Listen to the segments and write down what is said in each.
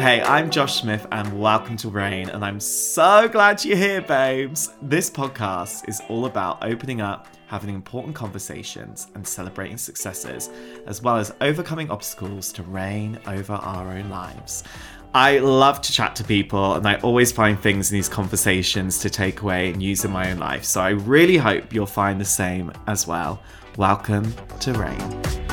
Hey, I'm Josh Smith, and welcome to Reign. And I'm so glad you're here, babes. This podcast is all about opening up, having important conversations, and celebrating successes, as well as overcoming obstacles to reign over our own lives. I love to chat to people, and I always find things in these conversations to take away and use in my own life. So I really hope you'll find the same as well. Welcome to Reign.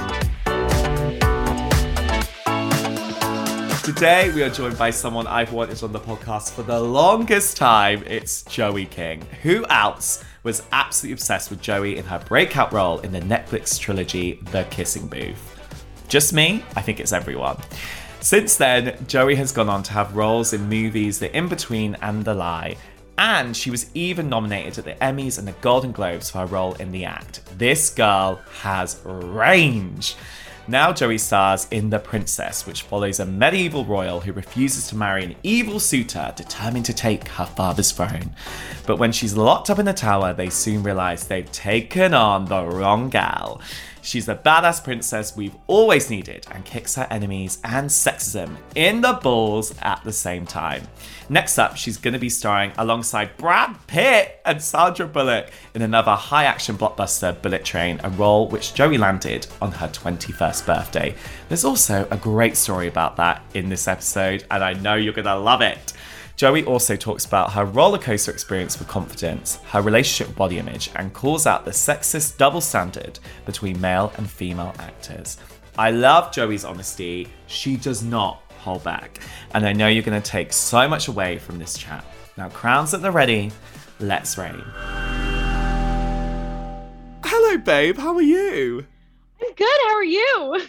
Today, we are joined by someone I've wanted on the podcast for the longest time. It's Joey King. Who else was absolutely obsessed with Joey in her breakout role in the Netflix trilogy The Kissing Booth? Just me? I think it's everyone. Since then, Joey has gone on to have roles in movies The In Between and The Lie, and she was even nominated at the Emmys and the Golden Globes for her role in The Act. This girl has range. Now Joey stars in The Princess, which follows a medieval royal who refuses to marry an evil suitor determined to take her father's throne. But when she's locked up in the tower, they soon realise they've taken on the wrong gal. She's the badass princess we've always needed and kicks her enemies and sexism in the balls at the same time. Next up, she's going to be starring alongside Brad Pitt and Sandra Bullock in another high action blockbuster, Bullet Train, a role which Joey landed on her 21st birthday. There's also a great story about that in this episode, and I know you're going to love it. Joey also talks about her roller coaster experience with confidence, her relationship with body image, and calls out the sexist double standard between male and female actors. I love Joey's honesty. She does not hold back. And I know you're going to take so much away from this chat. Now, crowns at the ready, let's reign. Hello, babe. How are you? I'm good. How are you?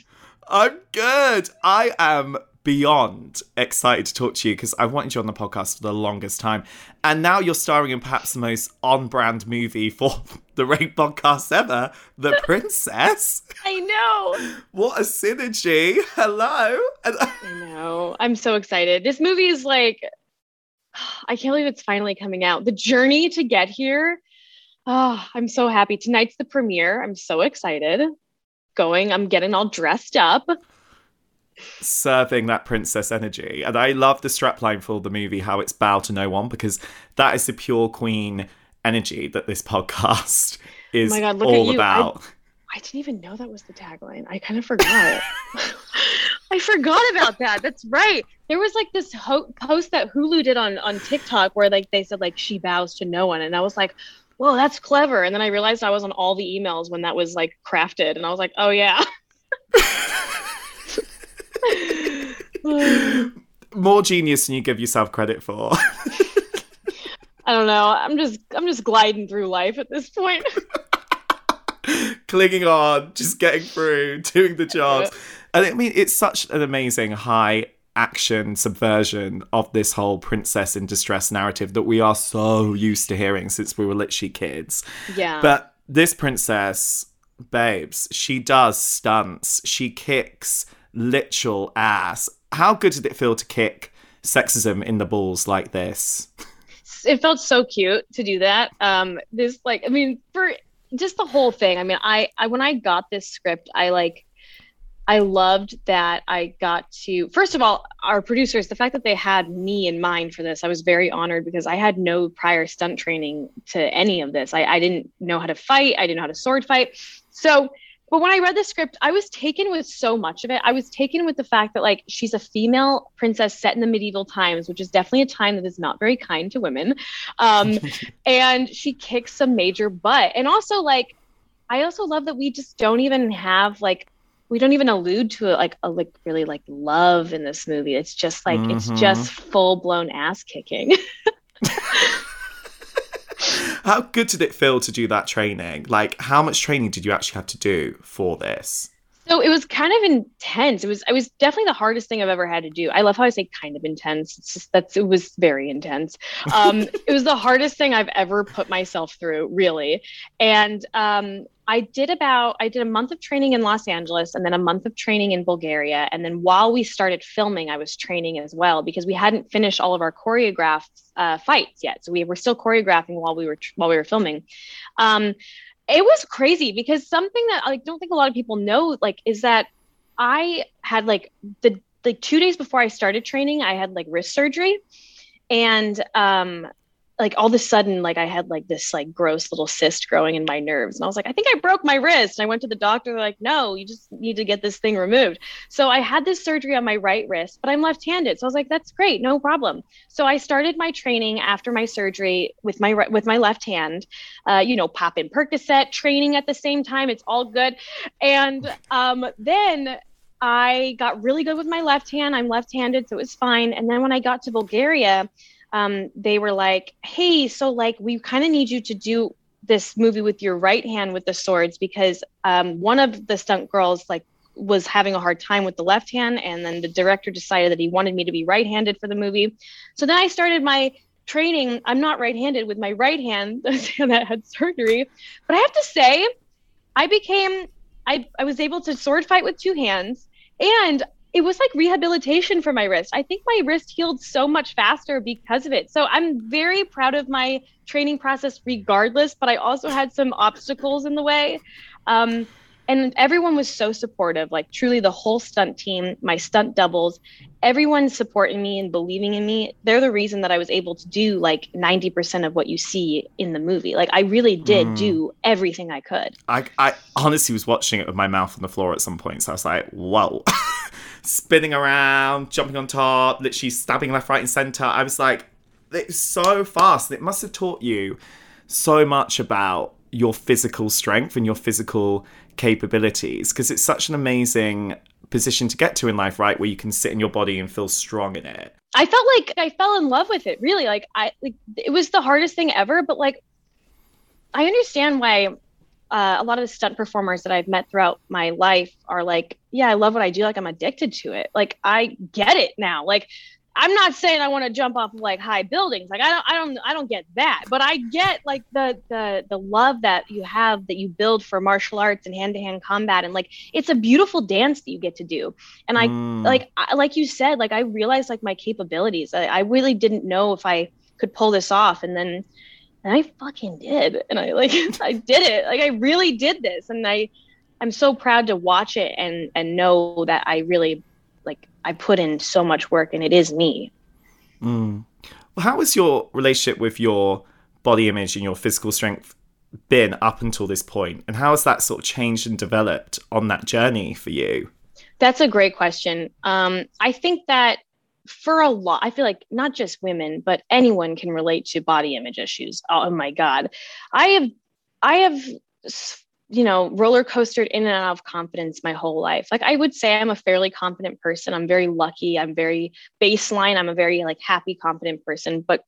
I'm good. I am beyond excited to talk to you because I wanted you on the podcast for the longest time. And now you're starring in perhaps the most on brand movie for the Reign podcast ever The Princess. I know. What a synergy. Hello. I know. I'm so excited. This movie is like, I can't believe it's finally coming out. The journey to get here. Oh, I'm so happy. Tonight's the premiere. I'm so excited. Going, I'm getting all dressed up serving that princess energy. And I love the strapline for the movie, how it's bow to no one, because that is the pure queen energy that this podcast oh is oh God, all about. I, I, didn't even know that was the tagline. I kind of forgot. I forgot about that. That's right. There was like this ho- post that Hulu did on on TikTok where like they said like she bows to no one, and I was like, "Whoa, that's clever." And then I realized I was on all the emails when that was like crafted, and I was like, "Oh yeah." More genius than you give yourself credit for. I don't know. I'm just I'm just gliding through life at this point. Clinging on, just getting through, doing the jobs. And I mean, it's such an amazing high action subversion of this whole princess in distress narrative that we are so used to hearing since we were literally kids. Yeah. But this princess, babes, she does stunts. She kicks literal ass. How good did it feel to kick sexism in the balls like this? It felt so cute to do that. Um, this like, I mean, for just the whole thing. I mean, I, I when I got this script, I like I loved that I got to, first of all, our producers, the fact that they had me in mind for this, I was very honored because I had no prior stunt training to any of this. I, I didn't know how to fight, I didn't know how to sword fight. So but when I read the script, I was taken with so much of it. I was taken with the fact that like she's a female princess set in the medieval times, which is definitely a time that is not very kind to women. Um, and she kicks some major butt. And also like I also love that we just don't even have like we don't even allude to it like a like really like love in this movie. It's just like mm-hmm. it's just full blown ass kicking. how good did it feel to do that training? Like, how much training did you actually have to do for this? So it was kind of intense. It was it was definitely the hardest thing I've ever had to do. I love how I say kind of intense. It's just that's it was very intense. Um, it was the hardest thing I've ever put myself through, really. And um, I did about I did a month of training in Los Angeles and then a month of training in Bulgaria. And then while we started filming, I was training as well because we hadn't finished all of our choreographed uh, fights yet. So we were still choreographing while we were while we were filming. Um, it was crazy because something that I don't think a lot of people know like is that I had like the like two days before I started training, I had like wrist surgery, and um, like all of a sudden like i had like this like gross little cyst growing in my nerves and i was like i think i broke my wrist and i went to the doctor they're like no you just need to get this thing removed so i had this surgery on my right wrist but i'm left-handed so i was like that's great no problem so i started my training after my surgery with my with my left hand uh, you know pop in percocet training at the same time it's all good and um, then I got really good with my left hand. I'm left handed, so it was fine. And then when I got to Bulgaria, um, they were like, hey, so like we kind of need you to do this movie with your right hand with the swords because um, one of the stunt girls like was having a hard time with the left hand and then the director decided that he wanted me to be right-handed for the movie. So then i started my training. I'm not right-handed with my right hand that had surgery. But i have to say i became I, I was able to sword fight with two hands and it was like rehabilitation for my wrist. I think my wrist healed so much faster because of it. So I'm very proud of my training process regardless, but I also had some obstacles in the way. Um, and everyone was so supportive like truly the whole stunt team my stunt doubles everyone supporting me and believing in me they're the reason that i was able to do like 90% of what you see in the movie. Like i really did mm. do everything i could. I, I honestly was watching it with my mouth on the floor at some point so i was like whoa. Spinning around jumping on top literally stabbing left right and center. I was like it's so fast it must have taught you so much about your physical strength and your physical capabilities because it's such an amazing position to get to in life, right? Where you can sit in your body and feel strong in it. I felt like I fell in love with it. Really, like I like it was the hardest thing ever. But like, I understand why uh, a lot of the stunt performers that I've met throughout my life are like, yeah, I love what I do. Like I'm addicted to it. Like I get it now. Like I'm not saying I want to jump off of like high buildings. Like I don't I don't I don't get that. But I get like the the the love that you have that you build for martial arts and hand-to-hand combat and like it's a beautiful dance that you get to do. And I mm. like I, like you said like I realized like my capabilities. I, I really didn't know if I could pull this off and then and I fucking did. And I like I did it. Like I really did this and I I'm so proud to watch it and and know that I really like I put in so much work and it is me. Mm. Well, how has your relationship with your body image and your physical strength been up until this point? And how has that sort of changed and developed on that journey for you? That's a great question. Um, I think that for a lot, I feel like not just women, but anyone can relate to body image issues. Oh my God. I have, I have you know, roller coastered in and out of confidence my whole life. Like I would say I'm a fairly confident person. I'm very lucky. I'm very baseline. I'm a very like happy, confident person. But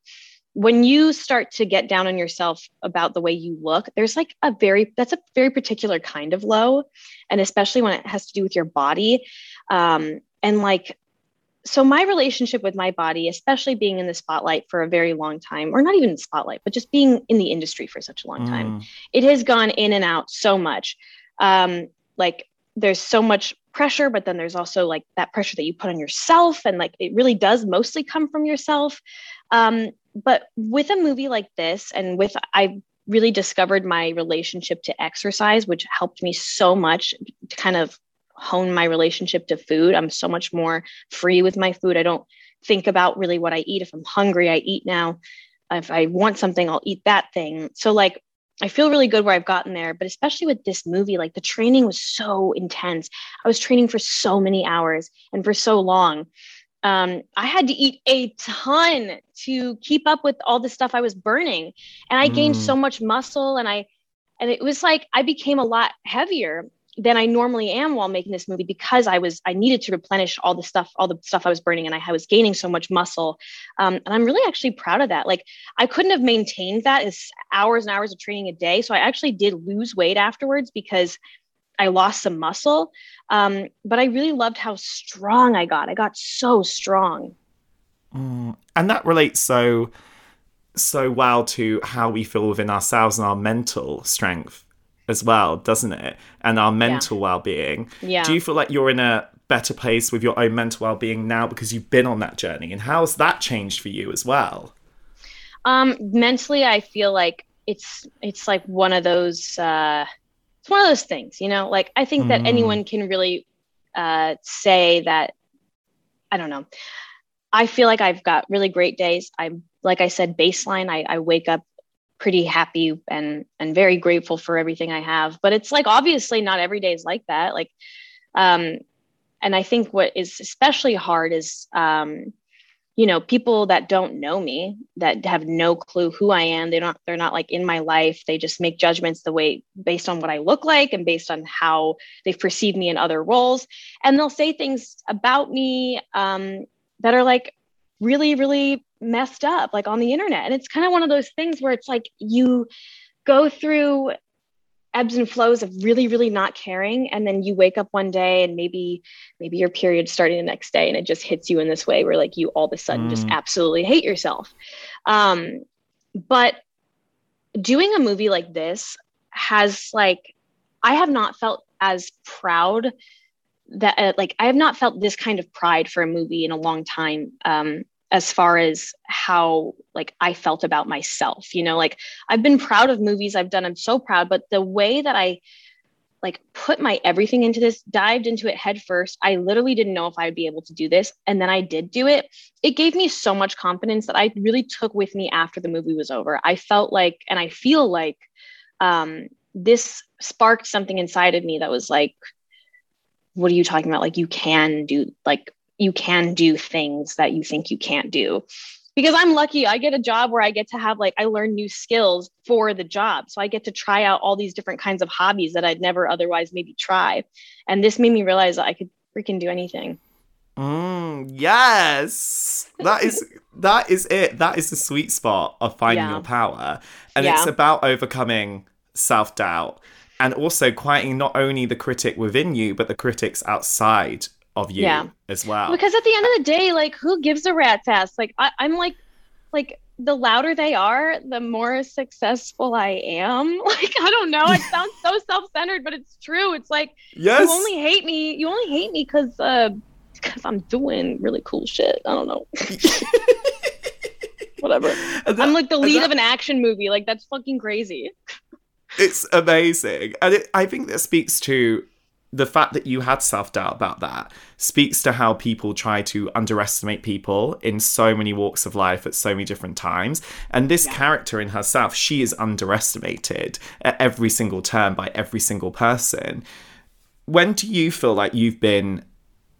when you start to get down on yourself about the way you look, there's like a very that's a very particular kind of low. And especially when it has to do with your body. Um, and like so my relationship with my body especially being in the spotlight for a very long time or not even the spotlight but just being in the industry for such a long time mm. it has gone in and out so much um, like there's so much pressure but then there's also like that pressure that you put on yourself and like it really does mostly come from yourself um, but with a movie like this and with i really discovered my relationship to exercise which helped me so much to kind of hone my relationship to food. I'm so much more free with my food. I don't think about really what I eat. If I'm hungry, I eat now. If I want something, I'll eat that thing. So like I feel really good where I've gotten there, but especially with this movie, like the training was so intense. I was training for so many hours and for so long. Um, I had to eat a ton to keep up with all the stuff I was burning. And I gained mm. so much muscle and I and it was like I became a lot heavier than I normally am while making this movie because I was I needed to replenish all the stuff all the stuff I was burning and I was gaining so much muscle. Um, and I'm really actually proud of that. Like I couldn't have maintained that as hours and hours of training a day. So I actually did lose weight afterwards because I lost some muscle. Um, but I really loved how strong I got. I got so strong. Mm, and that relates so so well to how we feel within ourselves and our mental strength as well, doesn't it? And our mental yeah. well-being. Yeah. Do you feel like you're in a better place with your own mental well-being now because you've been on that journey? And how has that changed for you as well? Um, mentally, I feel like it's it's like one of those uh, it's one of those things, you know. Like I think mm. that anyone can really uh, say that I don't know. I feel like I've got really great days. I'm like I said, baseline. I, I wake up pretty happy and and very grateful for everything I have. But it's like obviously not every day is like that. Like, um, and I think what is especially hard is um, you know people that don't know me that have no clue who i am they don't they're not like in my life they just make judgments the way based on what i look like and based on how they've perceived me in other roles and they'll say things about me um, that are like really really messed up like on the internet. And it's kind of one of those things where it's like you go through ebbs and flows of really really not caring and then you wake up one day and maybe maybe your period's starting the next day and it just hits you in this way where like you all of a sudden mm. just absolutely hate yourself. Um but doing a movie like this has like i have not felt as proud that uh, like i have not felt this kind of pride for a movie in a long time. Um as far as how like I felt about myself. You know, like I've been proud of movies I've done. I'm so proud, but the way that I like put my everything into this, dived into it head first. I literally didn't know if I'd be able to do this. And then I did do it. It gave me so much confidence that I really took with me after the movie was over. I felt like, and I feel like um, this sparked something inside of me that was like, what are you talking about? Like, you can do, like, you can do things that you think you can't do because I'm lucky I get a job where I get to have like I learn new skills for the job. So I get to try out all these different kinds of hobbies that I'd never otherwise maybe try. And this made me realize that I could freaking do anything. Mm, yes. That is that is it. That is the sweet spot of finding yeah. your power. And yeah. it's about overcoming self-doubt and also quieting not only the critic within you but the critics outside of you yeah. as well. Because at the end of the day, like who gives a rat's ass? Like I, I'm like like the louder they are, the more successful I am. Like I don't know, it sounds so self-centered, but it's true. It's like yes. you only hate me. You only hate me because uh because I'm doing really cool shit. I don't know. Whatever. That, I'm like the lead that, of an action movie. Like that's fucking crazy. It's amazing, and it, I think that speaks to the fact that you had self doubt about that speaks to how people try to underestimate people in so many walks of life at so many different times. And this yeah. character in herself, she is underestimated at every single turn by every single person. When do you feel like you've been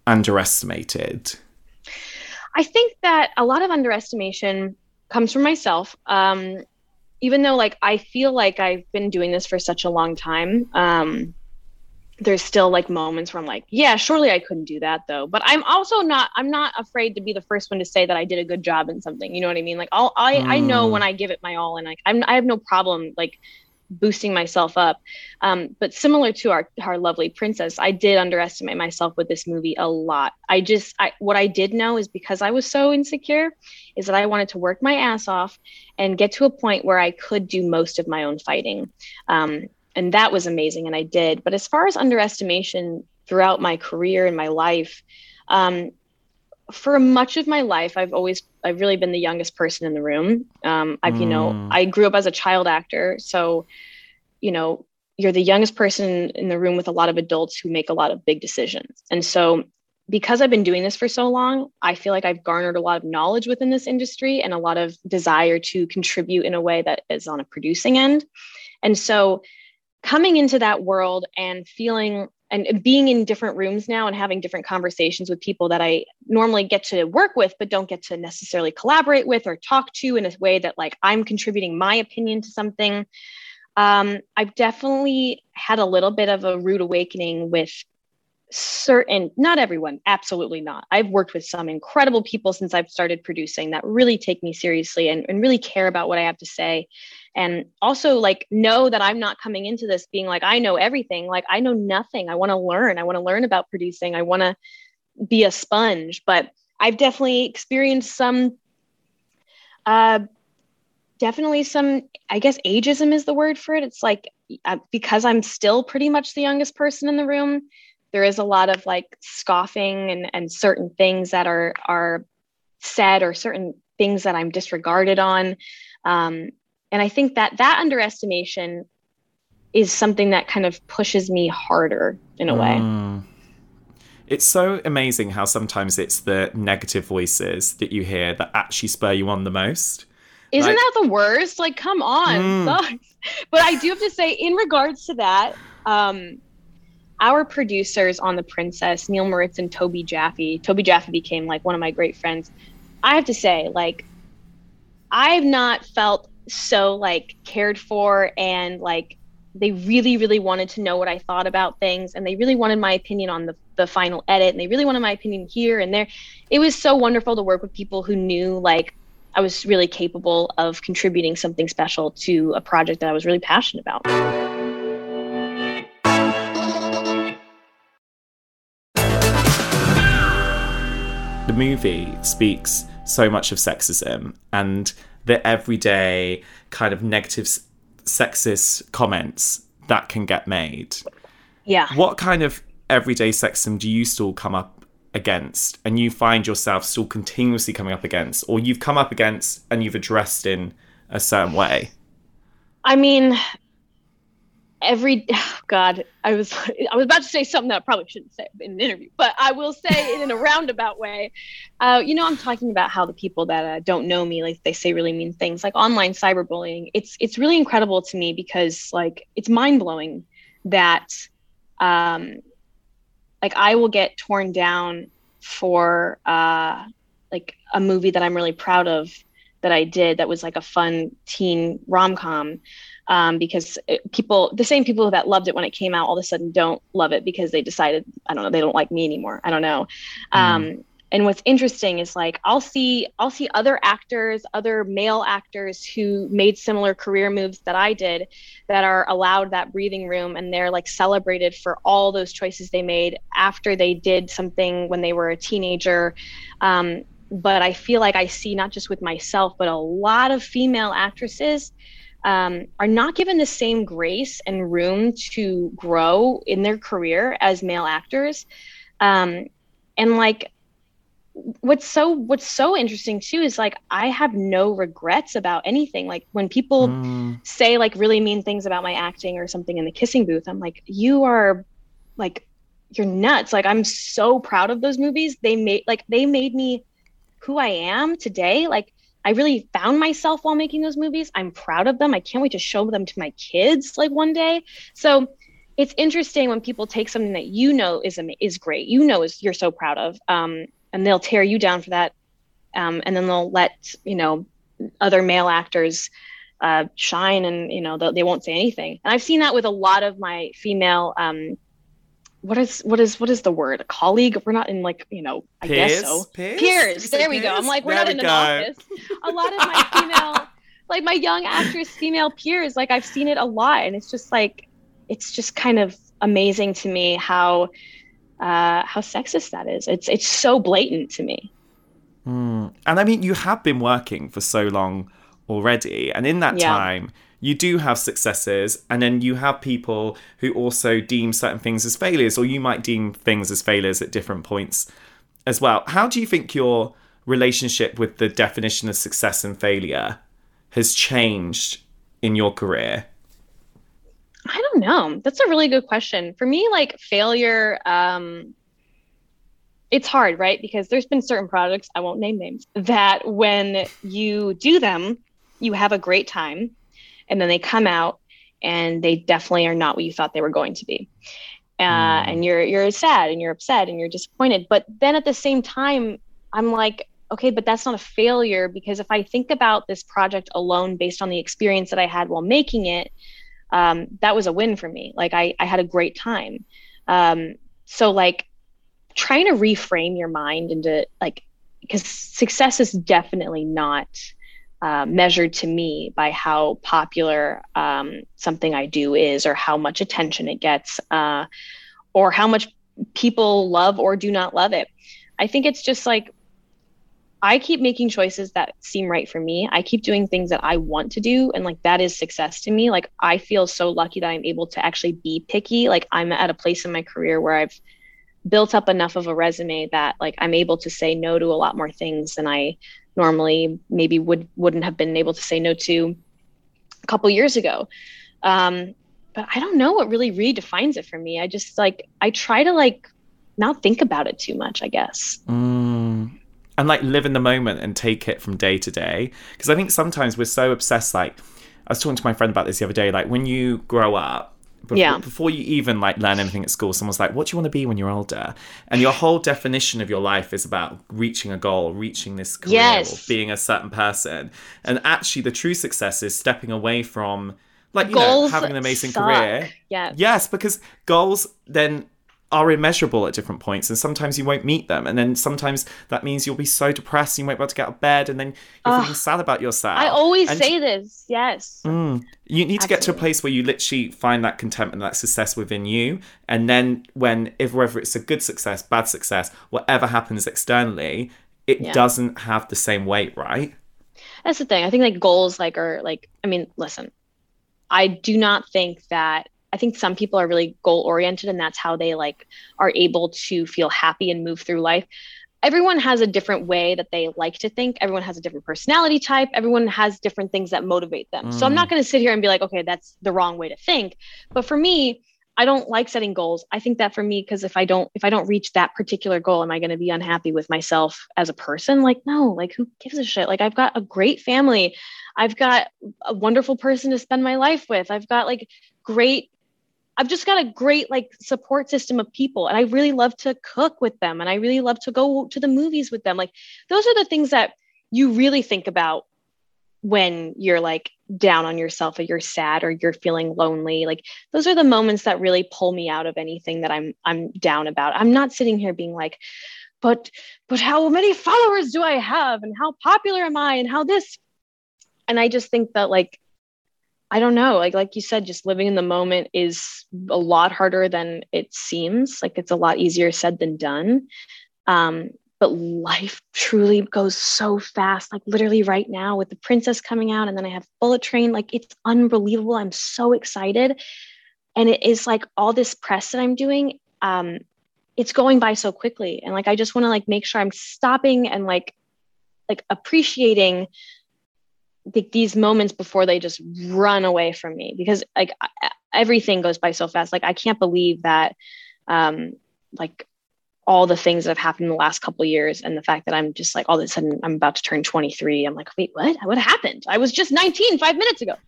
underestimated? I think that a lot of underestimation comes from myself. Um, even though, like, I feel like I've been doing this for such a long time. Um, there's still like moments where I'm like, yeah, surely I couldn't do that though. But I'm also not I'm not afraid to be the first one to say that I did a good job in something. You know what I mean? Like I'll I, mm. I know mm. when I give it my all and like I'm I have no problem like boosting myself up. Um, but similar to our our lovely princess, I did underestimate myself with this movie a lot. I just I what I did know is because I was so insecure, is that I wanted to work my ass off and get to a point where I could do most of my own fighting. Um, and that was amazing and i did but as far as underestimation throughout my career and my life um, for much of my life i've always i've really been the youngest person in the room um, i've mm. you know mm. i grew up as a child actor so you know you're the youngest person in the room with a lot of adults who make a lot of big decisions and so because I've been doing this for so long, I feel like I've garnered a lot of knowledge within this industry and a lot of desire to contribute in a way that is on a producing end. And so coming into that world and feeling and being in different rooms now and having different conversations with people that I normally get to work with, but don't get to necessarily collaborate with or talk to in a way that like I'm contributing my opinion to something. Um, I've definitely had a little bit of a rude awakening with certain, not everyone, absolutely not. I've worked with some incredible people since I've started producing that really take me seriously and, and really care about what I have to say. And also like know that i'm not coming into this being like i know everything. Like i know nothing. I want to learn. I want to learn about producing. I want to be a sponge. But i've definitely experienced some uh definitely some i guess ageism is the word for it. It's like uh, because i'm still pretty much the youngest person in the room there is a lot of like scoffing and and certain things that are are said or certain things that i'm disregarded on um, and i think that that underestimation is something that kind of pushes me harder in a way mm. it's so amazing how sometimes it's the negative voices that you hear that actually spur you on the most. Isn't like, that the worst? Like, come on, mm. But I do have to say, in regards to that, um, our producers on The Princess, Neil Moritz and Toby Jaffe, Toby Jaffe became like one of my great friends. I have to say, like, I've not felt so like cared for and like they really, really wanted to know what I thought about things and they really wanted my opinion on the, the final edit and they really wanted my opinion here and there. It was so wonderful to work with people who knew like I was really capable of contributing something special to a project that I was really passionate about. The movie speaks so much of sexism and the everyday kind of negative sexist comments that can get made. Yeah. What kind of everyday sexism do you still come up against and you find yourself still continuously coming up against or you've come up against and you've addressed in a certain way? I mean, every oh god i was i was about to say something that i probably shouldn't say in an interview but i will say it in a roundabout way. Uh, you know i'm talking about how the people that uh, don't know me like they say really mean things like online cyberbullying. It's it's really incredible to me because like it's mind-blowing that um like i will get torn down for uh like a movie that i'm really proud of that i did that was like a fun teen rom-com um, because it, people, the same people that loved it when it came out, all of a sudden don't love it because they decided, I don't know, they don't like me anymore. I don't know. Mm. Um, and what's interesting is like I'll see I'll see other actors, other male actors who made similar career moves that I did, that are allowed that breathing room, and they're like celebrated for all those choices they made after they did something when they were a teenager. Um, but I feel like I see not just with myself, but a lot of female actresses um, are not given the same grace and room to grow in their career as male actors. Um, and like, what's so what's so interesting too is like I have no regrets about anything. Like when people mm. say like really mean things about my acting or something in the kissing booth, I'm like, you are like you're nuts. Like I'm so proud of those movies. They made like they made me who I am today. Like I really found myself while making those movies. I'm proud of them. I can't wait to show them to my kids like one day. So it's interesting when people take something that you know is is great, you know is you're so proud of, um, and they'll tear you down for that, um, and then they'll let you know other male actors uh, shine, and you know they won't say anything. And I've seen that with a lot of my female um, what is what is what is the word? A colleague? We're not in like you know. I peers? guess so. Peers. peers. There we peers? go. I'm like we're there not in an office. A lot of my female, like my young actress, female peers, like I've seen it a lot, and it's just like it's just kind of amazing to me how uh, how sexist that is. It's it's so blatant to me. Mm. And I mean, you have been working for so long already, and in that yeah. time you do have successes and then you have people who also deem certain things as failures or you might deem things as failures at different points as well. How do you think your relationship with the definition of success and failure has changed in your career? I don't know. That's a really good question. For me like failure um it's hard right? Because there's been certain products i won't name names that when you do them you have a great time and then they come out and they definitely are not what you thought they were going to be. Uh, mm. and you're you're sad and you're upset and you're disappointed. But then at the same time, I'm like, okay, but that's not a failure because if I think about this project alone based on the experience that I had while making it, um, that was a win for me. Like I, I had a great time. Um, so like trying to reframe your mind into like because success is definitely not uh, measured to me by how popular um, something I do is, or how much attention it gets, uh, or how much people love or do not love it. I think it's just like I keep making choices that seem right for me. I keep doing things that I want to do. And like that is success to me. Like I feel so lucky that I'm able to actually be picky. Like I'm at a place in my career where I've built up enough of a resume that like I'm able to say no to a lot more things than I normally maybe would wouldn't have been able to say no to a couple years ago. Um, but I don't know what really redefines it for me. I just like I try to like not think about it too much, I guess. Mm. And like live in the moment and take it from day to day. Because I think sometimes we're so obsessed. Like, I was talking to my friend about this the other day. Like, when you grow up, before, Yeah. before you even like learn anything at school, someone's like, "What do you want to be when you're older?" And your whole definition of your life is about reaching a goal, reaching this career, Yes. being a certain person. And actually, the true success is stepping away from like you Goals know having an amazing suck. career. Yeah. Yes, because goals then are immeasurable at different points, and sometimes you won't meet them, and then sometimes that means you'll be so depressed you won't be able to get out of bed, and then you're feeling sad about yourself. I always And- say this. Yes. Mm. You need to get to a place where you literally find that contentment, that success within you, and then when, if whether it's a good success, bad success, whatever happens externally, it Yeah. doesn't have the same weight, right? That's the thing. I think like goals like are like I mean, listen. I do not think that I think some people are really goal oriented and that's how they like are able to feel happy and move through life. Everyone has a different way that they like to think. Everyone has a different personality type. Everyone has different things that motivate them. So I'm Mm. not going to sit here and be like, okay, that's the wrong way to think. But for me, I don't like setting goals. I think that for me, because if I don't if I don't reach that particular goal, am I going to be unhappy with myself as a person? Like, no, like who gives a shit? Like I've got a great family. I've got a wonderful person to spend my life with. I've got like great I've just got a great like support system of people and I really love to cook with them and I really love to go to the movies with them. Like those are the things that you really think about when you're like down on yourself or you're sad or you're feeling lonely. Like those are the moments that really pull me out of anything that I'm I'm down about. I'm not sitting here being like but but how many followers do I have and how popular am I and how this and I just think that like I don't know, like like you said, just living in the moment is a lot harder than it seems. Like it's a lot easier said than done. Um, but life truly goes so fast. Like literally right now with the princess coming out, and then I have Bullet Train. Like it's unbelievable. I'm so excited, and it is like all this press that I'm doing. Um, it's going by so quickly, and like I just want to like make sure I'm stopping and like like appreciating the, these moments before they just run away from me because like everything goes by so fast like i can't believe that um like all the things that have happened in the last couple years and the fact that i'm just like all of a sudden i'm about to turn 23 i'm like wait what what happened i was just 19 five minutes ago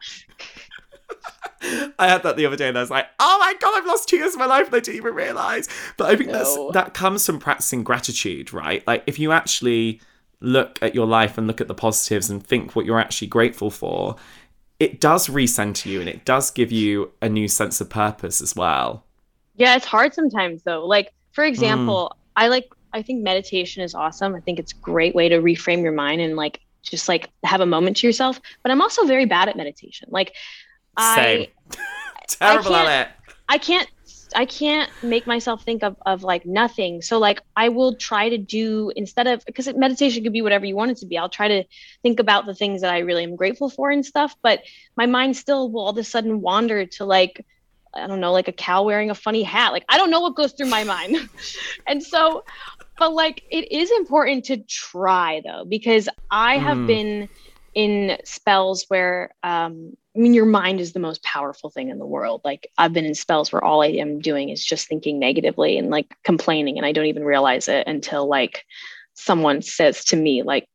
I had that the other day and I was like, oh my god, I've lost two years of my life and I didn't even realise. But I think No. that's that comes from practicing gratitude, right? Like if you actually look at your life and look at the positives and think what you're actually grateful for, it does recenter you and it does give you a new sense of purpose as well. yeah it's hard sometimes though like for mm. example i like i think meditation is awesome i think it's a great way to reframe your mind and like just like have a moment to yourself but i'm also very bad at meditation like Same. i Terrible can't- at it. I can't I can't make myself think of of like nothing. So like I will try to do instead of because meditation could be whatever you want it to be. I'll try to think about the things that I really am grateful for and stuff, but my mind still will all of a sudden wander to like I don't know, like a cow wearing a funny hat. Like I don't know what goes through my mind. and so but like it is important to try though because I have Mm. been in spells where um I mean your mind is the most powerful thing in the world. Like I've been in spells where all I am doing is just thinking negatively and like complaining and I don't even realize it until like someone says to me like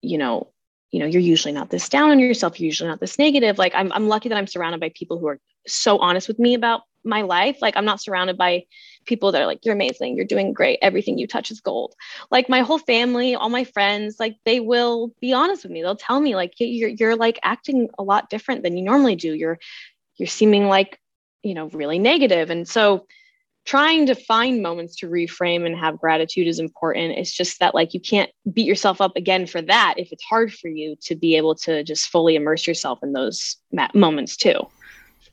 you know you know you're usually not this down on yourself. You're usually not this negative. Like I'm I'm lucky that I'm surrounded by people who are so honest with me about my life. Like I'm not surrounded by people that are like you're amazing. You're doing great. Everything you touch is gold. Like my whole family all my friends like they will be honest with me. They'll tell me like you're you're like acting a lot different than you normally do. You're you're seeming like you know really negative. And so trying to find moments to reframe and have gratitude is important. It's just that like you can't beat yourself up again for that if it's hard for you to be able to just fully immerse yourself in those moments too.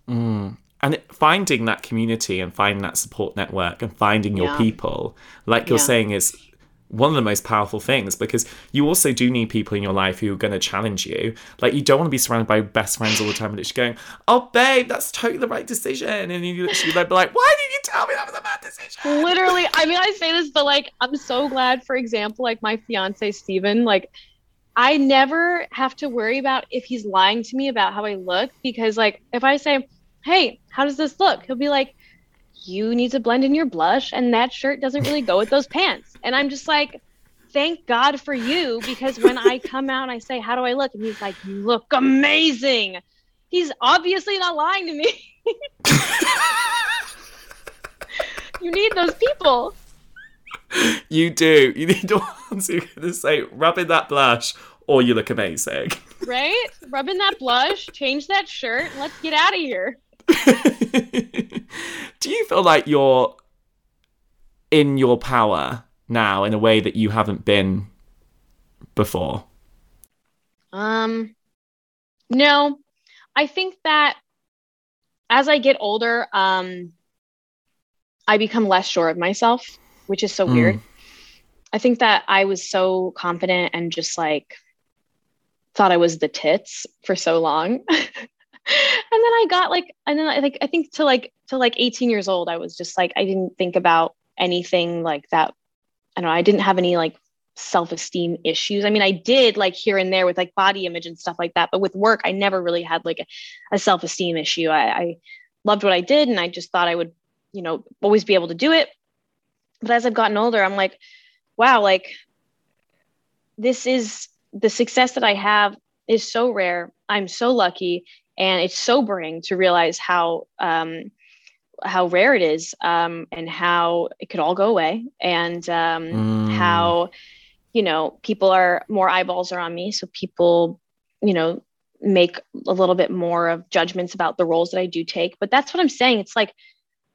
Mm. And finding that community and finding that support network and finding your Yeah. people, like you're Yeah. saying, is one of the most powerful things because you also do need people in your life who are going to challenge you. Like you don't want to be surrounded by best friends all the time and literally going, "Oh, babe, that's totally the right decision," and you literally like, be like, "Why did you tell me that was a bad decision?" literally i mean i say this but like i'm so glad for example like my fiance steven like i never have to worry about if he's lying to me about how i look because like if i say hey how does this look he'll be like you need to blend in your blush and that shirt doesn't really go with those pants. And I'm just like, thank God for you because when I come out and I say, how do I look? And he's like, you look amazing. He's obviously not lying to me. you need those people. You do. You need the ones who are going to say, rub in that blush or you look amazing. Right? Rub in that blush, change that shirt, let's get out of here. do you feel like you're in your power now in a way that you haven't been before? Um, no, I think that as I get older, um, I become less sure of myself, which is so mm. weird. I think that I was so confident and just like thought I was the tits for so long. and then I got like, and then I like, I think to like, to like 18 years old, I was just like, I didn't think about anything like that. I don't know. I didn't have any like self-esteem issues. I mean, I did like here and there with like body image and stuff like that, but with work, I never really had like a, a self-esteem issue. I, I loved what I did, and I just thought I would, you know, always be able to do it. But as I've gotten older, I'm like, wow, like this is the success that I have is so rare. I'm so lucky, and it's sobering to realize how um, how rare it is um, and how it could all go away. And um, mm. how you know people are more eyeballs are on me. So people you know make a little bit more of judgments about the roles that i do take. But that's what i'm saying. It's like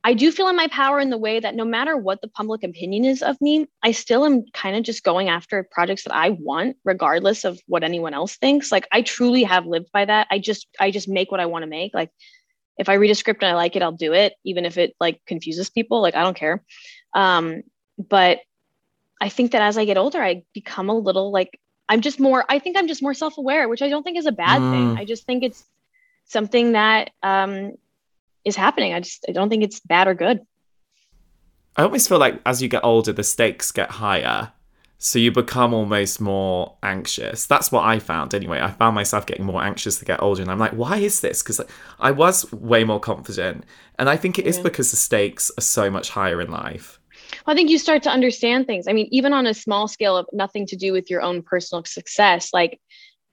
i do feel in my power in the way that no matter what the public opinion is of me i still am kind of just going after projects that i want regardless of what anyone else thinks like i truly have lived by that i just i just make what i want to make like if i read a script and i like it i'll do it even if it like confuses people like i don't care um but I think that as I get older, I become a little like I'm just more. I think I'm just more self aware, which I don't think is a bad mm. thing. I just think it's something that um, is happening. I just I don't think it's bad or good. I always feel like as you get older, the stakes get higher. So you become almost more anxious. That's what I found anyway. I found myself getting more anxious to get older. And I'm like, why is this? Because I was way more confident. And I think it yeah. is because the stakes are so much higher in life. I think you start to understand things. I mean, even on a small scale of nothing to do with your own personal success. Like,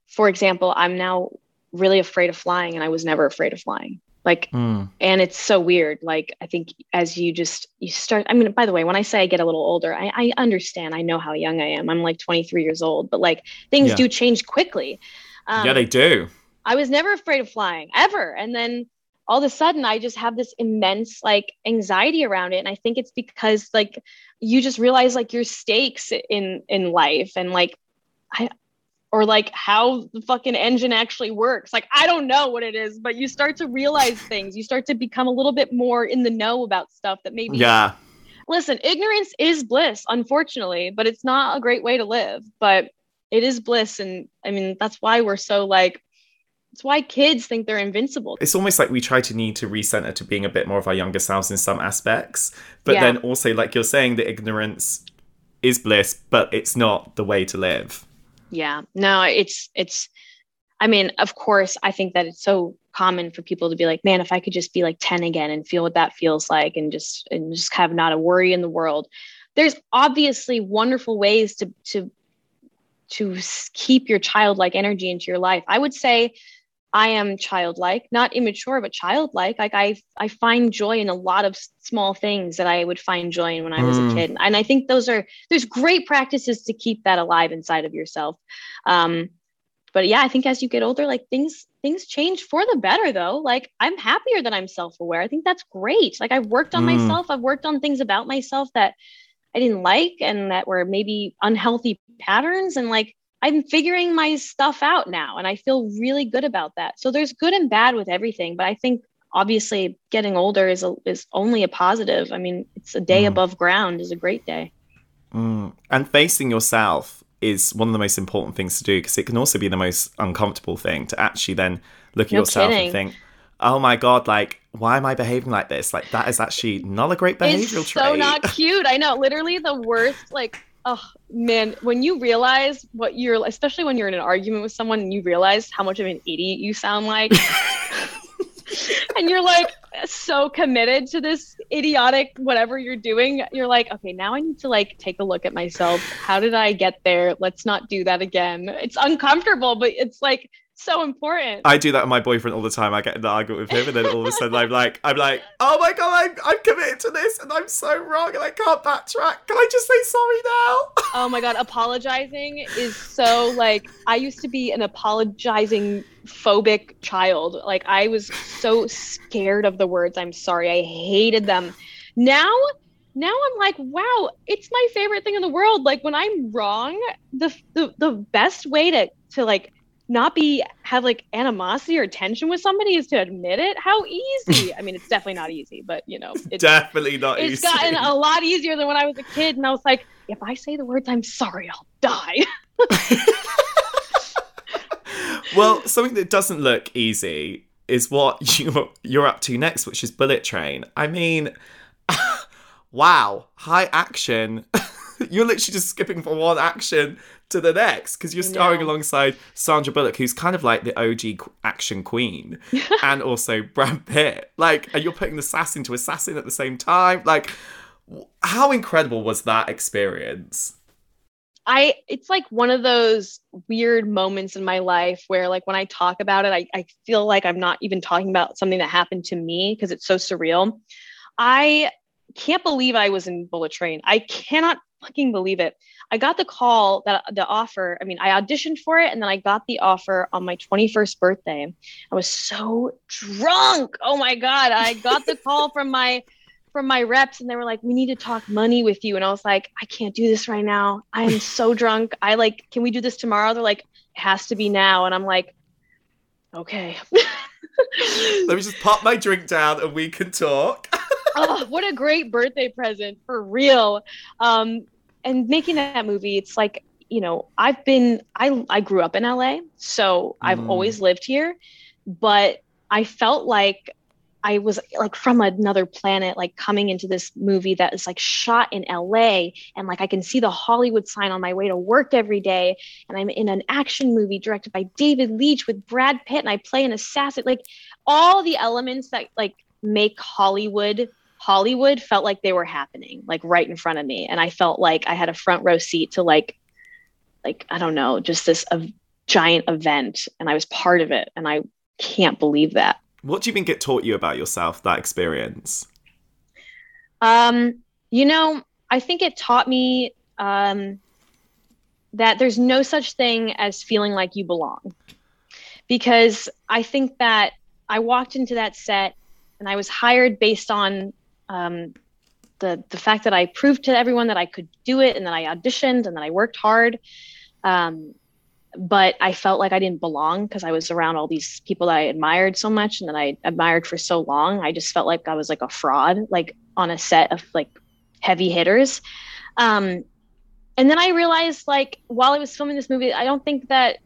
for example, I'm now really afraid of flying, and I was never afraid of flying. Like, mm. and it's so weird. Like, I think as you just you start. I mean, by the way, when I say I get a little older, I, I understand. I know how young I am. I'm like 23 years old, but like things yeah. do change quickly. Um, yeah, they do. I was never afraid of flying ever, and then all of a sudden I just have this immense like anxiety around it. And I think it's because like you just realize like your stakes in in life and like I or like how the fucking engine actually works. Like I don't know what it is, but you start to realize things. You start to become a little bit more in the know about stuff that maybe Yeah. Listen, ignorance is bliss, unfortunately, but it's not a great way to live. But it is bliss and I mean that's why we're so like it's why kids think they're invincible. It's almost like we try to need to recenter to being a bit more of our younger selves in some aspects. But yeah. then also, like you're saying, the ignorance is bliss, but it's not the way to live. Yeah. No, it's, it's, I mean, of course, I think that it's so common for people to be like, man, if I could just be like 10 again and feel what that feels like and just, and just have not a worry in the world. There's obviously wonderful ways to, to, to keep your childlike energy into your life. I would say I am childlike, not immature, but childlike. Like I, I find joy in a lot of small things that I would find joy in when I was mm. a kid. And I think those are, there's great practices to keep that alive inside of yourself. Um, but yeah, I think as you get older, like things, things change for the better though. Like I'm happier that I'm self-aware. I think that's great. Like I've worked on mm. myself. I've worked on things about myself that I didn't like and that were maybe unhealthy patterns. And like, I'm figuring my stuff out now and I feel really good about that. So there's good and bad with everything, but I think obviously getting older is a, is only a positive. I mean, it's a day mm. above ground is a great day. Mm. And facing yourself is one of the most important things to do because it can also be the most uncomfortable thing to actually then look at no yourself kidding. and think, oh my god, like why am I behaving like this? Like that is actually not a great behavioral it's trait. So not cute. I know, literally the worst like oh man when you realize what you're especially when you're in an argument with someone and you realize how much of an idiot you sound like and you're like so committed to this idiotic whatever you're doing. You're like, okay, now I need to like take a look at myself. How did I get there? Let's not do that again. It's uncomfortable, but it's like so important. I do that with my boyfriend all the time. I get in the argument with him, and then all of a sudden I'm like, I'm like, oh my god, I'm, I'm committed to this, and I'm so wrong, and I can't backtrack. Can I just say sorry now? oh my god, apologizing is so like I used to be an apologizing phobic child. Like I was so scared of the words I'm sorry. I hated them. Now now I'm like, wow, it's my favorite thing in the world. Like when I'm wrong, the the, the best way to to like not be have like animosity or tension with somebody is to admit it. How easy? I mean, it's definitely not easy, but you know, it's definitely not easy. it's easy. gotten a lot easier than when I was a kid, and I was like, if I say the words "I'm sorry," I'll die. well, something that doesn't look easy is what you you're up to next, which is Bullet Train. I mean, wow, high action. you're literally just skipping from one action to the next because you're starring alongside Sandra Bullock, who's kind of like the OG action queen, and also Brad Pitt. Like, and you're putting the assassin to assassin at the same time. Like, how incredible was that experience? I it's like one of those weird moments in my life where like when I talk about it, I, I feel like I'm not even talking about something that happened to me because it's so surreal. I can't believe I was in Bullet Train. I cannot fucking believe it. I got the call that the offer. I mean, I auditioned for it and then I got the offer on my 21st birthday. I was so drunk. Oh my god, I got the call from my from my reps and they were like, "We need to talk money with you." And I was like, "I can't do this right now. I am so drunk. I like, can we do this tomorrow?" They're like, "It has to be now." And I'm like, "Okay." Let me just pop my drink down and we can talk. oh, what a great birthday present for real. Um, and making that movie, it's like, you know, I've been, I, I grew up in LA, so I've mm. always lived here, but I felt like I was like from another planet, like coming into this movie that is like shot in LA. And like I can see the Hollywood sign on my way to work every day. And I'm in an action movie directed by David Leitch with Brad Pitt, and I play an assassin. Like all the elements that like make Hollywood Hollywood felt like they were happening like right in front of me and I felt like I had a front row seat to like like I don't know just this a giant event and I was part of it and I can't believe that. What do you think it taught you about yourself that experience? Um you know, I think it taught me um that there's no such thing as feeling like you belong. Because I think that I walked into that set and I was hired based on um, the the fact that I proved to everyone that I could do it, and that I auditioned, and that I worked hard. Um, but I felt like I didn't belong because I was around all these people that I admired so much and that I admired for so long. I just felt like I was like a fraud, like on a set of like heavy hitters. Um, and then I realized, like, while I was filming this movie, I don't think that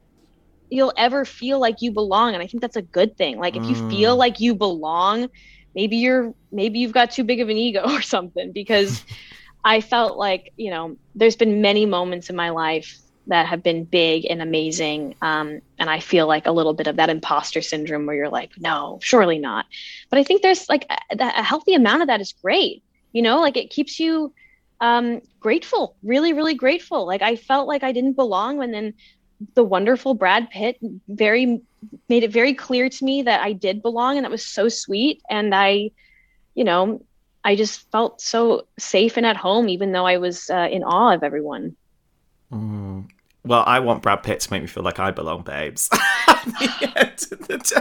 you'll ever feel like you belong. And I think that's a good thing. Like, if you feel mm. like you belong, maybe you're maybe you've got too big of an ego or something because I felt like, you know, there's been many moments in my life that have been big and amazing. Um, and I feel like a little bit of that imposter syndrome where you're like, no, surely not. But I think there's like a, a healthy amount of that is great. You know, like it keeps you um, grateful, really, really grateful. Like I felt like I didn't belong. And then the wonderful Brad Pitt very made it very clear to me that I did belong and that was so sweet and I you know I just felt so safe and at home even though I was uh, in awe of everyone. Mm. Well, I want Brad Pitt to make me feel like I belong, babes.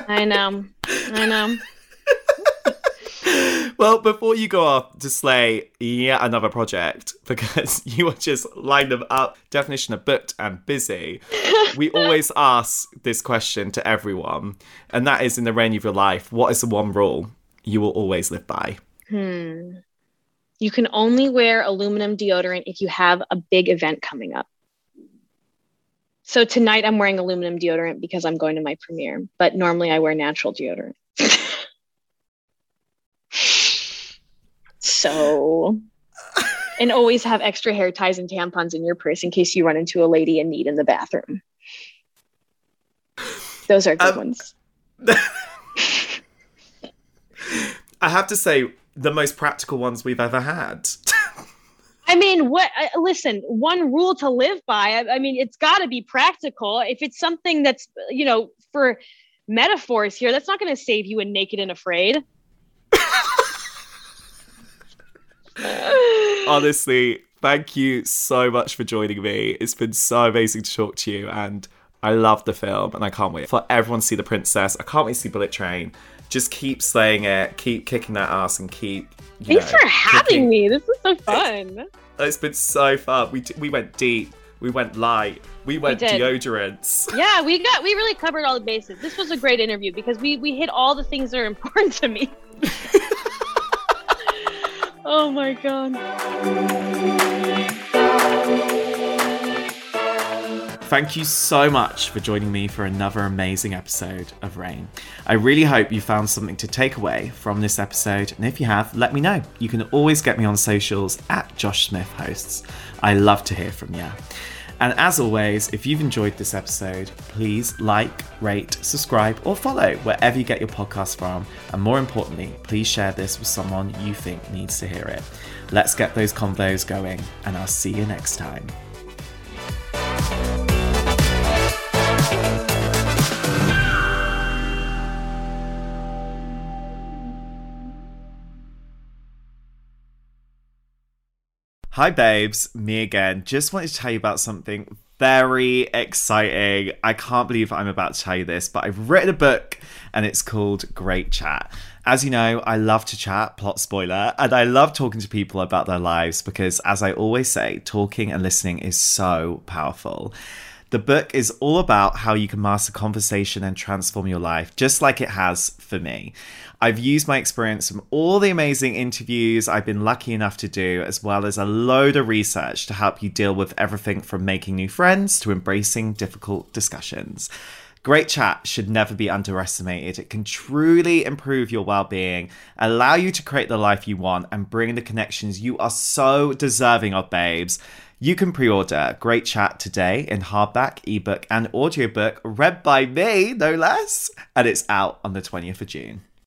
I know. I know. Well, before you go off to slay yet another project, because you are just lined them up, definition of booked and busy, we always ask this question to everyone, and that is in the reign of your life, what is the one rule you will always live by? Hmm. You can only wear aluminum deodorant if you have a big event coming up. So tonight I'm wearing aluminum deodorant because I'm going to my premiere, but normally I wear natural deodorant. So, and always have extra hair ties and tampons in your purse in case you run into a lady in need in the bathroom. Those are good um, ones. I have to say, the most practical ones we've ever had. I mean, what? Uh, listen, one rule to live by. I, I mean, it's got to be practical. If it's something that's, you know, for metaphors here, that's not going to save you in Naked and Afraid. Honestly, thank you so much for joining me. It's been so amazing to talk to you, and I love the film, and I can't wait for everyone to see The Princess. I can't wait to see Bullet Train. Just keep slaying it, keep kicking that ass, and keep. Thanks know, for having kicking. me. This is so fun. It's, been so fun. We we went deep. We went light. We went we deodorants. Yeah, we got we really covered all the bases. This was a great interview because we we hit all the things that are important to me. oh my god. Thank you so much for joining me for another amazing episode of Reign. I really hope you found something to take away from this episode, and if you have, let me know. You can always get me on socials at Josh Smith Hosts. I love to hear from you. And as always, if you've enjoyed this episode, please like, rate, subscribe, or follow wherever you get your podcast from. And more importantly, please share this with someone you think needs to hear it. Let's get those convos going, and I'll see you next time. Hi, babes. Me again. Just wanted to tell you about something very exciting. I can't believe I'm about to tell you this, but I've written a book and it's called Great Chat. As you know, I love to chat, plot spoiler, and I love talking to people about their lives because, as I always say, talking and listening is so powerful. The book is all about how you can master conversation and transform your life, just like it has for me. I've used my experience from all the amazing interviews I've been lucky enough to do, as well as a load of research to help you deal with everything from making new friends to embracing difficult discussions. Great chat should never be underestimated. It can truly improve your well being, allow you to create the life you want, and bring the connections you are so deserving of, babes. You can pre order Great Chat today in hardback, ebook, and audiobook, read by me, no less, and it's out on the 20th of June.